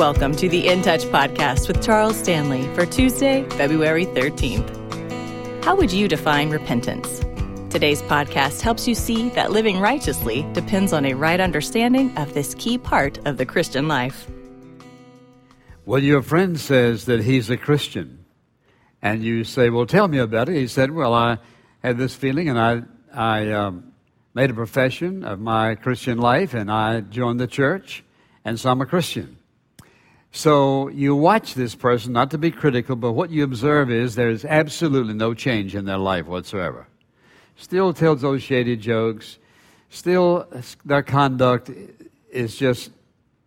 welcome to the In Touch podcast with Charles Stanley for Tuesday, February 13th. How would you define repentance? Today's podcast helps you see that living righteously depends on a right understanding of this key part of the Christian life. Well, your friend says that he's a Christian, and you say, Well, tell me about it. He said, Well, I had this feeling, and I, I um, made a profession of my Christian life, and I joined the church, and so I'm a Christian. So you watch this person, not to be critical, but what you observe is there's absolutely no change in their life whatsoever. Still tells those shady jokes. Still, their conduct is just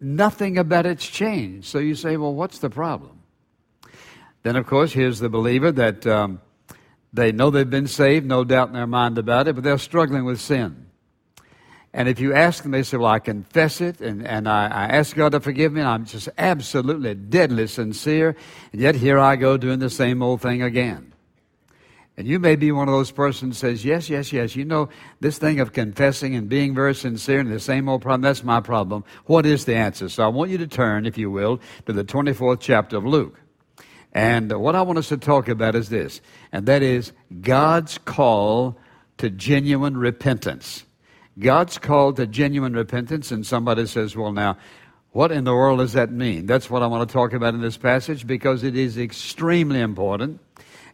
nothing about it's changed. So you say, well, what's the problem? Then, of course, here's the believer that um, they know they've been saved, no doubt in their mind about it, but they're struggling with sin. And if you ask them, they say, Well, I confess it and, and I, I ask God to forgive me, and I'm just absolutely deadly sincere. And yet here I go doing the same old thing again. And you may be one of those persons who says, Yes, yes, yes. You know, this thing of confessing and being very sincere and the same old problem, that's my problem. What is the answer? So I want you to turn, if you will, to the 24th chapter of Luke. And what I want us to talk about is this, and that is God's call to genuine repentance. God's called to genuine repentance, and somebody says, well, now, what in the world does that mean? That's what I want to talk about in this passage because it is extremely important.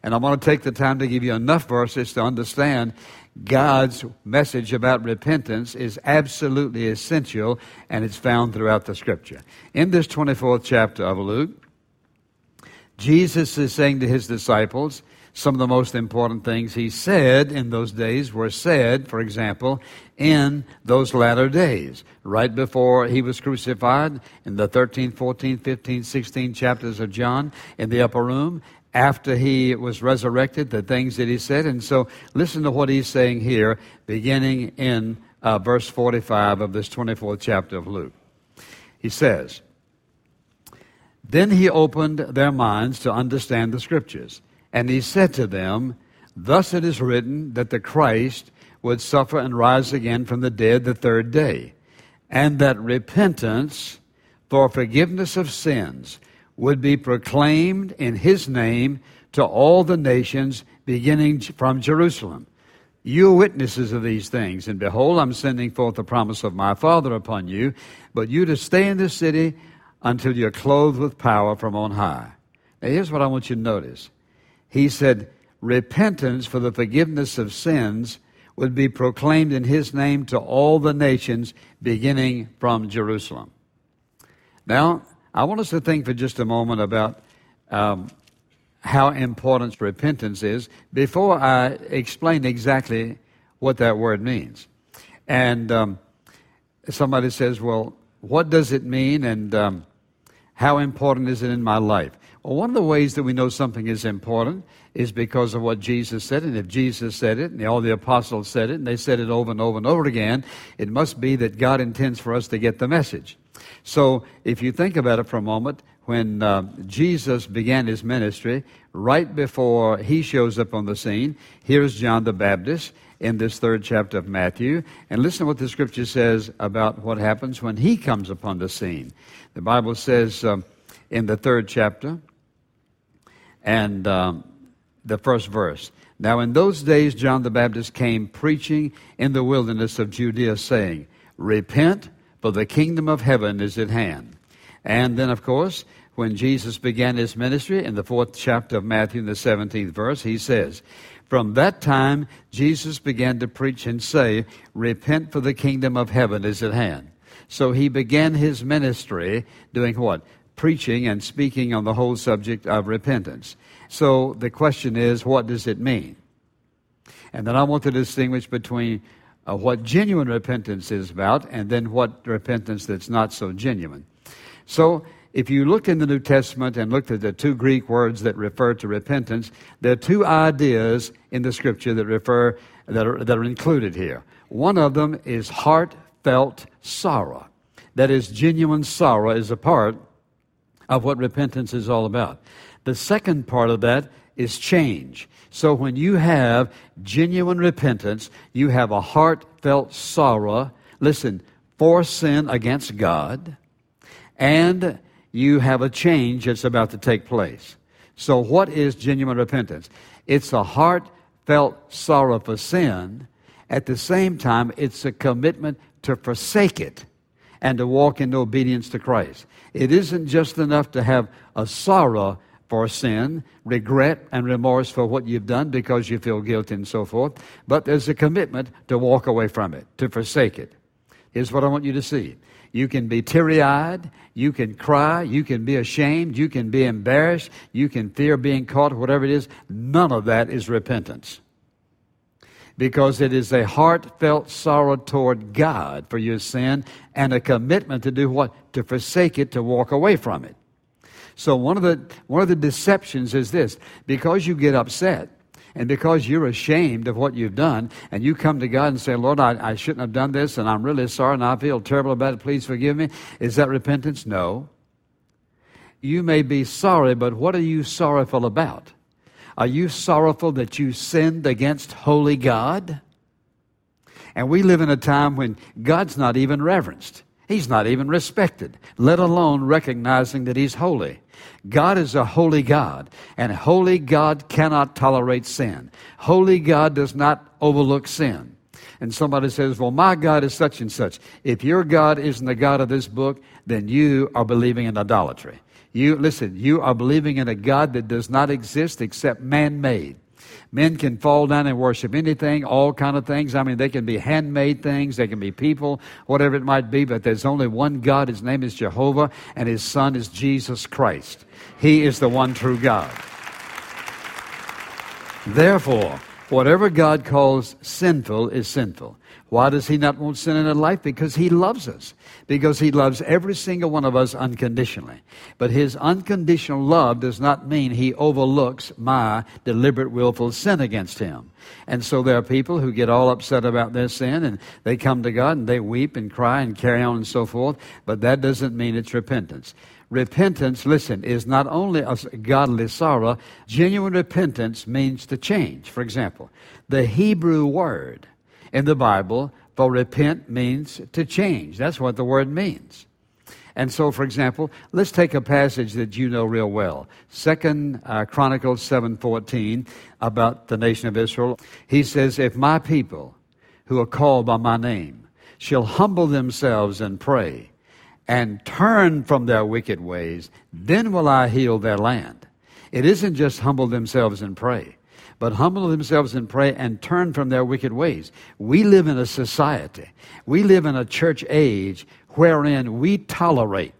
And I want to take the time to give you enough verses to understand God's message about repentance is absolutely essential and it's found throughout the scripture. In this 24th chapter of Luke, Jesus is saying to his disciples, some of the most important things he said in those days were said, for example, in those latter days, right before he was crucified in the 13th, 14th, 15th, 16th chapters of John in the upper room, after he was resurrected, the things that he said. And so listen to what he's saying here, beginning in uh, verse 45 of this 24th chapter of Luke. He says, Then he opened their minds to understand the scriptures and he said to them, Thus it is written that the Christ would suffer and rise again from the dead the third day, and that repentance for forgiveness of sins would be proclaimed in his name to all the nations, beginning from Jerusalem. You are witnesses of these things, and behold, I'm sending forth the promise of my Father upon you, but you to stay in this city until you're clothed with power from on high. Now, here's what I want you to notice he said, repentance for the forgiveness of sins would be proclaimed in his name to all the nations, beginning from Jerusalem. Now, I want us to think for just a moment about um, how important repentance is before I explain exactly what that word means. And um, somebody says, well, what does it mean and um, how important is it in my life? Well, one of the ways that we know something is important is because of what Jesus said. And if Jesus said it, and all the apostles said it, and they said it over and over and over again, it must be that God intends for us to get the message. So if you think about it for a moment, when uh, Jesus began his ministry, right before he shows up on the scene, here's John the Baptist in this third chapter of Matthew. And listen to what the scripture says about what happens when he comes upon the scene. The Bible says um, in the third chapter, and um, the first verse. Now, in those days, John the Baptist came preaching in the wilderness of Judea, saying, Repent, for the kingdom of heaven is at hand. And then, of course, when Jesus began his ministry in the fourth chapter of Matthew, in the 17th verse, he says, From that time, Jesus began to preach and say, Repent, for the kingdom of heaven is at hand. So he began his ministry doing what? Preaching and speaking on the whole subject of repentance. So the question is, what does it mean? And then I want to distinguish between uh, what genuine repentance is about and then what repentance that's not so genuine. So if you look in the New Testament and look at the two Greek words that refer to repentance, there are two ideas in the scripture that refer that are, that are included here. One of them is heartfelt sorrow. That is, genuine sorrow is a part of what repentance is all about. The second part of that is change. So when you have genuine repentance, you have a heartfelt sorrow, listen, for sin against God, and you have a change that's about to take place. So, what is genuine repentance? It's a heartfelt sorrow for sin. At the same time, it's a commitment to forsake it and to walk in obedience to Christ. It isn't just enough to have a sorrow for sin, regret and remorse for what you've done because you feel guilty and so forth, but there's a commitment to walk away from it, to forsake it. Here's what I want you to see. You can be teary eyed, you can cry, you can be ashamed, you can be embarrassed, you can fear being caught, whatever it is. None of that is repentance because it is a heartfelt sorrow toward God for your sin and a commitment to do what? To forsake it, to walk away from it. So one of the one of the deceptions is this: because you get upset and because you're ashamed of what you've done, and you come to God and say, Lord, I, I shouldn't have done this, and I'm really sorry, and I feel terrible about it, please forgive me. Is that repentance? No. You may be sorry, but what are you sorrowful about? Are you sorrowful that you sinned against holy God? And we live in a time when God's not even reverenced. He's not even respected, let alone recognizing that He's holy. God is a holy God, and holy God cannot tolerate sin. Holy God does not overlook sin. And somebody says, Well, my God is such and such. If your God isn't the God of this book, then you are believing in idolatry. You, listen, you are believing in a God that does not exist except man made. Men can fall down and worship anything, all kind of things. I mean, they can be handmade things, they can be people, whatever it might be, but there's only one God. His name is Jehovah, and his son is Jesus Christ. He is the one true God. Therefore, whatever God calls sinful is sinful. Why does he not want sin in our life? Because he loves us. Because he loves every single one of us unconditionally. But his unconditional love does not mean he overlooks my deliberate willful sin against him. And so there are people who get all upset about their sin and they come to God and they weep and cry and carry on and so forth. But that doesn't mean it's repentance. Repentance, listen, is not only a godly sorrow. Genuine repentance means to change. For example, the Hebrew word in the Bible for repent means to change. That's what the word means. And so, for example, let's take a passage that you know real well. Second uh, Chronicles 7.14 about the nation of Israel. He says, If my people who are called by my name shall humble themselves and pray and turn from their wicked ways, then will I heal their land. It isn't just humble themselves and pray but humble themselves and pray and turn from their wicked ways. We live in a society, we live in a church age wherein we tolerate.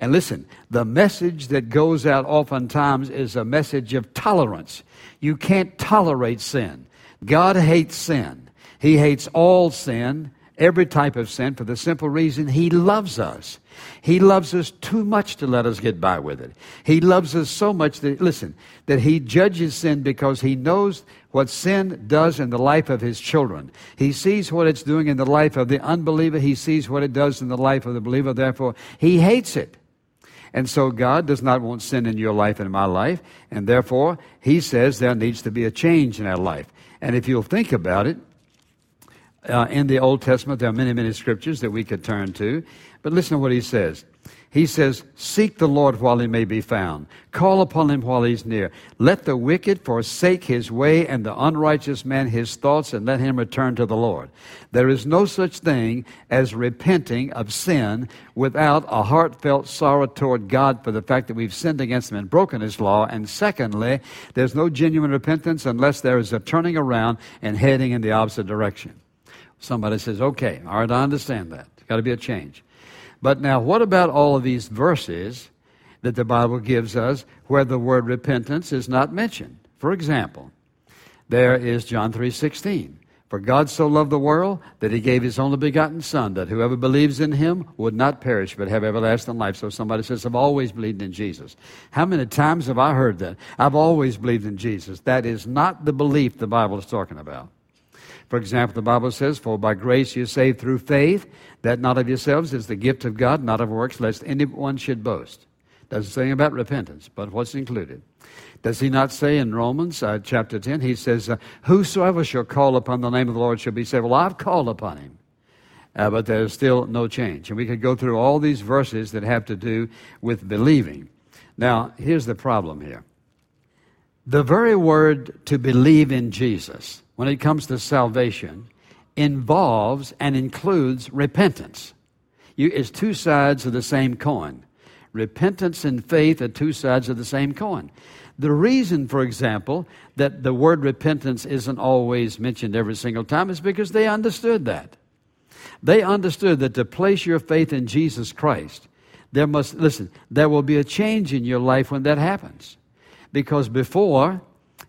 And listen, the message that goes out oftentimes is a message of tolerance. You can't tolerate sin. God hates sin. He hates all sin every type of sin for the simple reason He loves us. He loves us too much to let us get by with it. He loves us so much that, listen, that He judges sin because He knows what sin does in the life of His children. He sees what it's doing in the life of the unbeliever. He sees what it does in the life of the believer. Therefore, He hates it. And so God does not want sin in your life and my life. And therefore, He says there needs to be a change in our life. And if you'll think about it, uh, in the Old Testament, there are many, many scriptures that we could turn to. But listen to what he says. He says, Seek the Lord while he may be found. Call upon him while he's near. Let the wicked forsake his way and the unrighteous man his thoughts, and let him return to the Lord. There is no such thing as repenting of sin without a heartfelt sorrow toward God for the fact that we've sinned against him and broken his law. And secondly, there's no genuine repentance unless there is a turning around and heading in the opposite direction. Somebody says, okay, all right, I understand that. It's got to be a change. But now, what about all of these verses that the Bible gives us where the word repentance is not mentioned? For example, there is John 3:16. For God so loved the world that he gave his only begotten Son, that whoever believes in him would not perish but have everlasting life. So somebody says, I've always believed in Jesus. How many times have I heard that? I've always believed in Jesus. That is not the belief the Bible is talking about. For example, the Bible says, For by grace you are saved through faith, that not of yourselves is the gift of God, not of works, lest anyone should boast. Doesn't say about repentance, but what's included. Does he not say in Romans uh, chapter 10, he says, uh, Whosoever shall call upon the name of the Lord shall be saved. Well, I've called upon him. uh, but there's still no change. And we could go through all these verses that have to do with believing. Now, here's the problem here. The very word to believe in Jesus, when it comes to salvation, involves and includes repentance. You, it's two sides of the same coin. Repentance and faith are two sides of the same coin. The reason, for example, that the word repentance isn't always mentioned every single time is because they understood that. They understood that to place your faith in Jesus Christ, there must, listen, there will be a change in your life when that happens. Because before,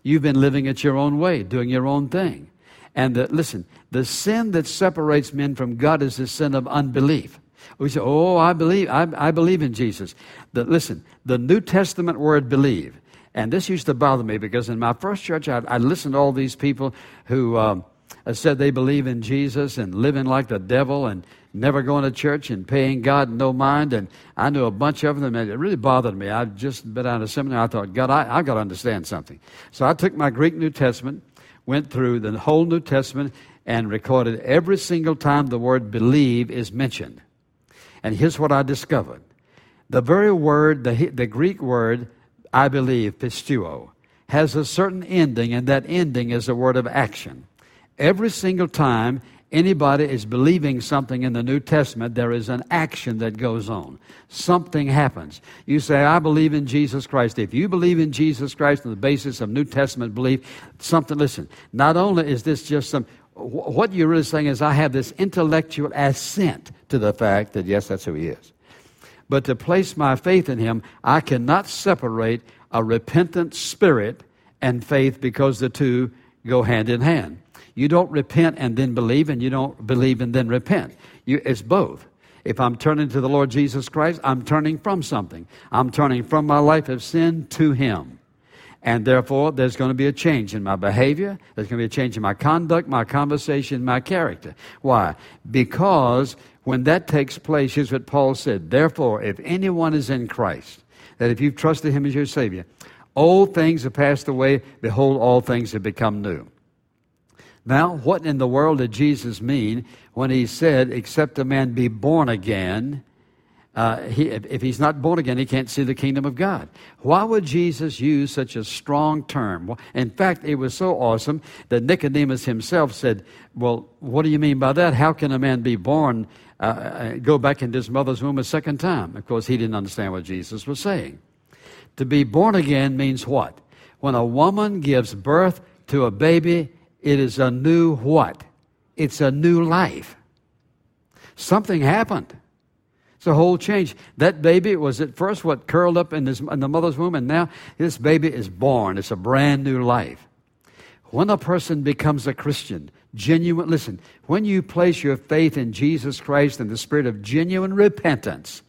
you've been living it your own way, doing your own thing. And the, listen, the sin that separates men from God is the sin of unbelief. We say, "Oh, I believe, I, I believe in Jesus." The, listen, the New Testament word "believe," and this used to bother me because in my first church, I, I listened to all these people who um, said they believe in Jesus and living like the devil and never going to church and paying God no mind. And I knew a bunch of them, and it really bothered me. I'd just been out of seminary. I thought, God, I, I've got to understand something. So I took my Greek New Testament, went through the whole New Testament, and recorded every single time the word believe is mentioned. And here's what I discovered the very word, the, the Greek word, I believe, pisteuo, has a certain ending, and that ending is a word of action. Every single time anybody is believing something in the New Testament, there is an action that goes on. Something happens. You say, I believe in Jesus Christ. If you believe in Jesus Christ on the basis of New Testament belief, something, listen, not only is this just some, what you're really saying is, I have this intellectual assent to the fact that, yes, that's who he is. But to place my faith in him, I cannot separate a repentant spirit and faith because the two go hand in hand. You don't repent and then believe, and you don't believe and then repent. You, it's both. If I'm turning to the Lord Jesus Christ, I'm turning from something. I'm turning from my life of sin to Him. And therefore, there's going to be a change in my behavior. There's going to be a change in my conduct, my conversation, my character. Why? Because when that takes place, here's what Paul said. Therefore, if anyone is in Christ, that if you've trusted Him as your Savior, old things have passed away. Behold, all things have become new. Now, what in the world did Jesus mean when he said, except a man be born again? Uh, he, if he's not born again, he can't see the kingdom of God. Why would Jesus use such a strong term? In fact, it was so awesome that Nicodemus himself said, Well, what do you mean by that? How can a man be born, uh, uh go back into his mother's womb a second time? Of course, he didn't understand what Jesus was saying. To be born again means what? When a woman gives birth to a baby, it is a new what? It's a new life. Something happened. It's a whole change. That baby was at first what curled up in, his, in the mother's womb, and now this baby is born. It's a brand new life. When a person becomes a Christian, genuine, listen, when you place your faith in Jesus Christ in the spirit of genuine repentance,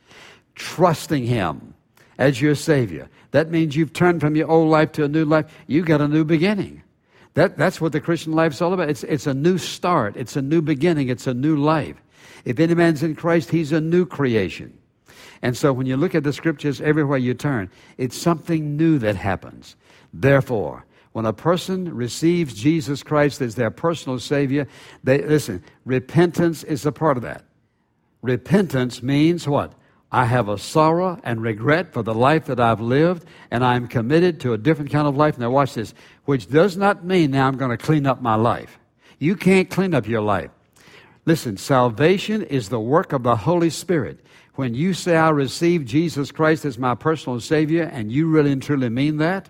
trusting Him as your Savior, that means you've turned from your old life to a new life. You've got a new beginning. That, that's what the Christian life is all about. It's, it's a new start, it's a new beginning, it's a new life. If any man's in Christ, he's a new creation. And so when you look at the scriptures everywhere you turn, it's something new that happens. Therefore, when a person receives Jesus Christ as their personal Savior, they listen, repentance is a part of that. Repentance means what? I have a sorrow and regret for the life that I've lived, and I'm committed to a different kind of life. Now, watch this, which does not mean now I'm going to clean up my life. You can't clean up your life. Listen, salvation is the work of the Holy Spirit. When you say, I receive Jesus Christ as my personal Savior, and you really and truly mean that,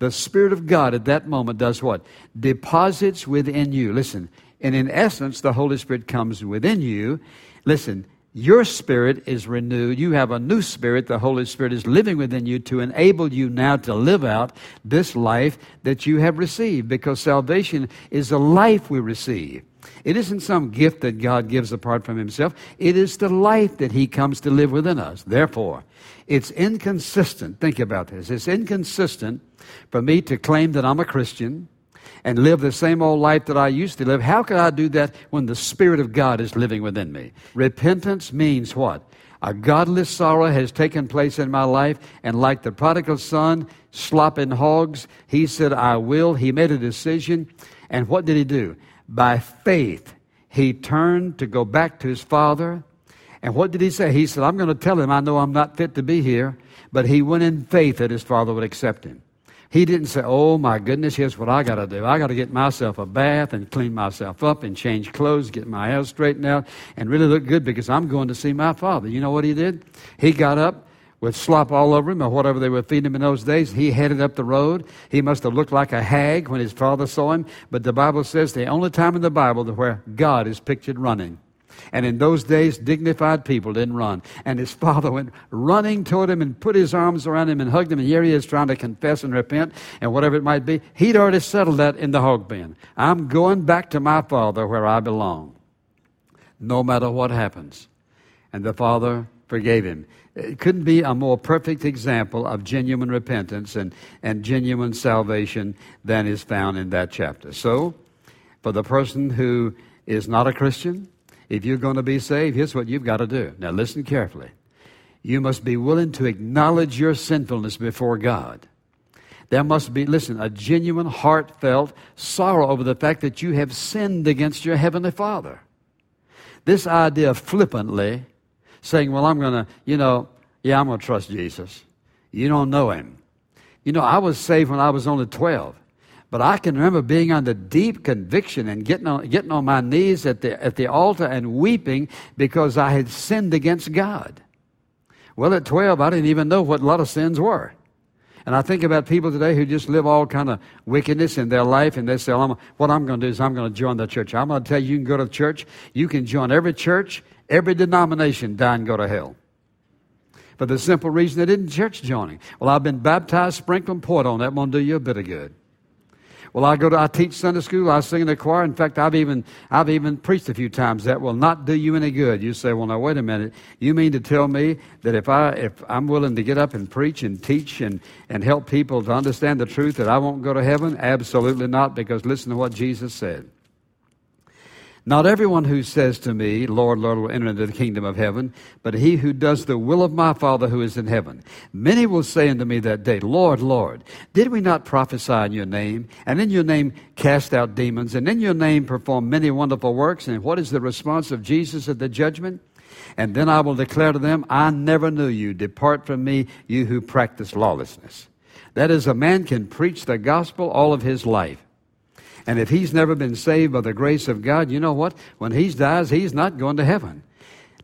the Spirit of God at that moment does what? Deposits within you. Listen, and in essence, the Holy Spirit comes within you. Listen, your spirit is renewed. You have a new spirit. The Holy Spirit is living within you to enable you now to live out this life that you have received because salvation is a life we receive. It isn't some gift that God gives apart from Himself. It is the life that He comes to live within us. Therefore, it's inconsistent. Think about this. It's inconsistent for me to claim that I'm a Christian and live the same old life that I used to live. How could I do that when the Spirit of God is living within me? Repentance means what? A godless sorrow has taken place in my life, and like the prodigal son, slopping hogs, he said, I will. He made a decision, and what did he do? By faith, he turned to go back to his father. And what did he say? He said, I'm going to tell him I know I'm not fit to be here. But he went in faith that his father would accept him. He didn't say, Oh my goodness, here's what I got to do. I got to get myself a bath and clean myself up and change clothes, get my hair straightened out, and really look good because I'm going to see my father. You know what he did? He got up with slop all over him or whatever they were feeding him in those days. He headed up the road. He must have looked like a hag when his father saw him. But the Bible says the only time in the Bible where God is pictured running. And in those days, dignified people didn't run. And his father went running toward him and put his arms around him and hugged him. And here he is trying to confess and repent and whatever it might be. He'd already settled that in the hog pen. I'm going back to my father where I belong, no matter what happens. And the father forgave him. It couldn't be a more perfect example of genuine repentance and, and genuine salvation than is found in that chapter. So, for the person who is not a Christian, if you're going to be saved, here's what you've got to do. Now, listen carefully. You must be willing to acknowledge your sinfulness before God. There must be, listen, a genuine, heartfelt sorrow over the fact that you have sinned against your Heavenly Father. This idea of flippantly saying, well, I'm going to, you know, yeah, I'm going to trust Jesus. You don't know Him. You know, I was saved when I was only 12. But I can remember being under deep conviction and getting on, getting on my knees at the, at the altar and weeping because I had sinned against God. Well, at 12, I didn't even know what a lot of sins were. And I think about people today who just live all kind of wickedness in their life, and they say, well, "What I'm going to do is I'm going to join the church." I'm going to tell you, you can go to church. You can join every church, every denomination, die and go to hell. For the simple reason they didn't church joining. Well, I've been baptized, sprinkled, poured on. That won't do you a bit of good. Well, I go to, I teach Sunday school, I sing in the choir. In fact, I've even, I've even preached a few times that will not do you any good. You say, well, now wait a minute. You mean to tell me that if I, if I'm willing to get up and preach and teach and, and help people to understand the truth that I won't go to heaven? Absolutely not, because listen to what Jesus said. Not everyone who says to me, Lord, Lord, will enter into the kingdom of heaven, but he who does the will of my Father who is in heaven. Many will say unto me that day, Lord, Lord, did we not prophesy in your name, and in your name cast out demons, and in your name perform many wonderful works? And what is the response of Jesus at the judgment? And then I will declare to them, I never knew you. Depart from me, you who practice lawlessness. That is, a man can preach the gospel all of his life. And if he's never been saved by the grace of God, you know what? When he dies, he's not going to heaven.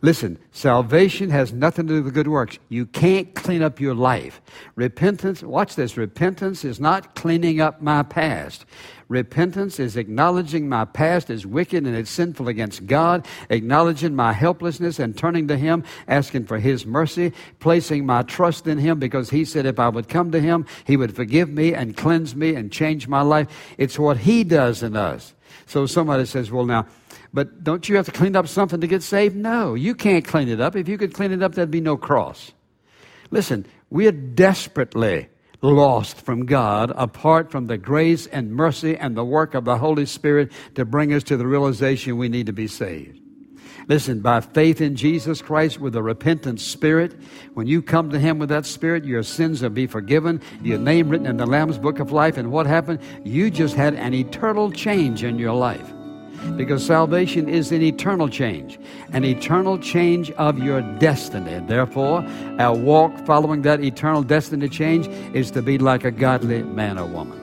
Listen, salvation has nothing to do with good works. You can't clean up your life. Repentance, watch this, repentance is not cleaning up my past. Repentance is acknowledging my past is wicked and it's sinful against God, acknowledging my helplessness and turning to Him, asking for His mercy, placing my trust in Him because He said if I would come to Him, He would forgive me and cleanse me and change my life. It's what He does in us. So somebody says, well, now, but don't you have to clean up something to get saved? No, you can't clean it up. If you could clean it up, there'd be no cross. Listen, we are desperately lost from God apart from the grace and mercy and the work of the Holy Spirit to bring us to the realization we need to be saved. Listen, by faith in Jesus Christ with a repentant spirit, when you come to Him with that spirit, your sins will be forgiven, your name written in the Lamb's Book of Life. And what happened? You just had an eternal change in your life because salvation is an eternal change, an eternal change of your destiny. Therefore, our walk following that eternal destiny change is to be like a godly man or woman.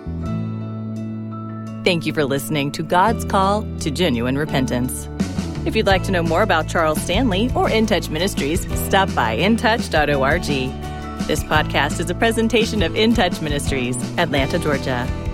Thank you for listening to God's Call to Genuine Repentance. If you'd like to know more about Charles Stanley or In Touch Ministries, stop by intouch.org. This podcast is a presentation of In Touch Ministries, Atlanta, Georgia.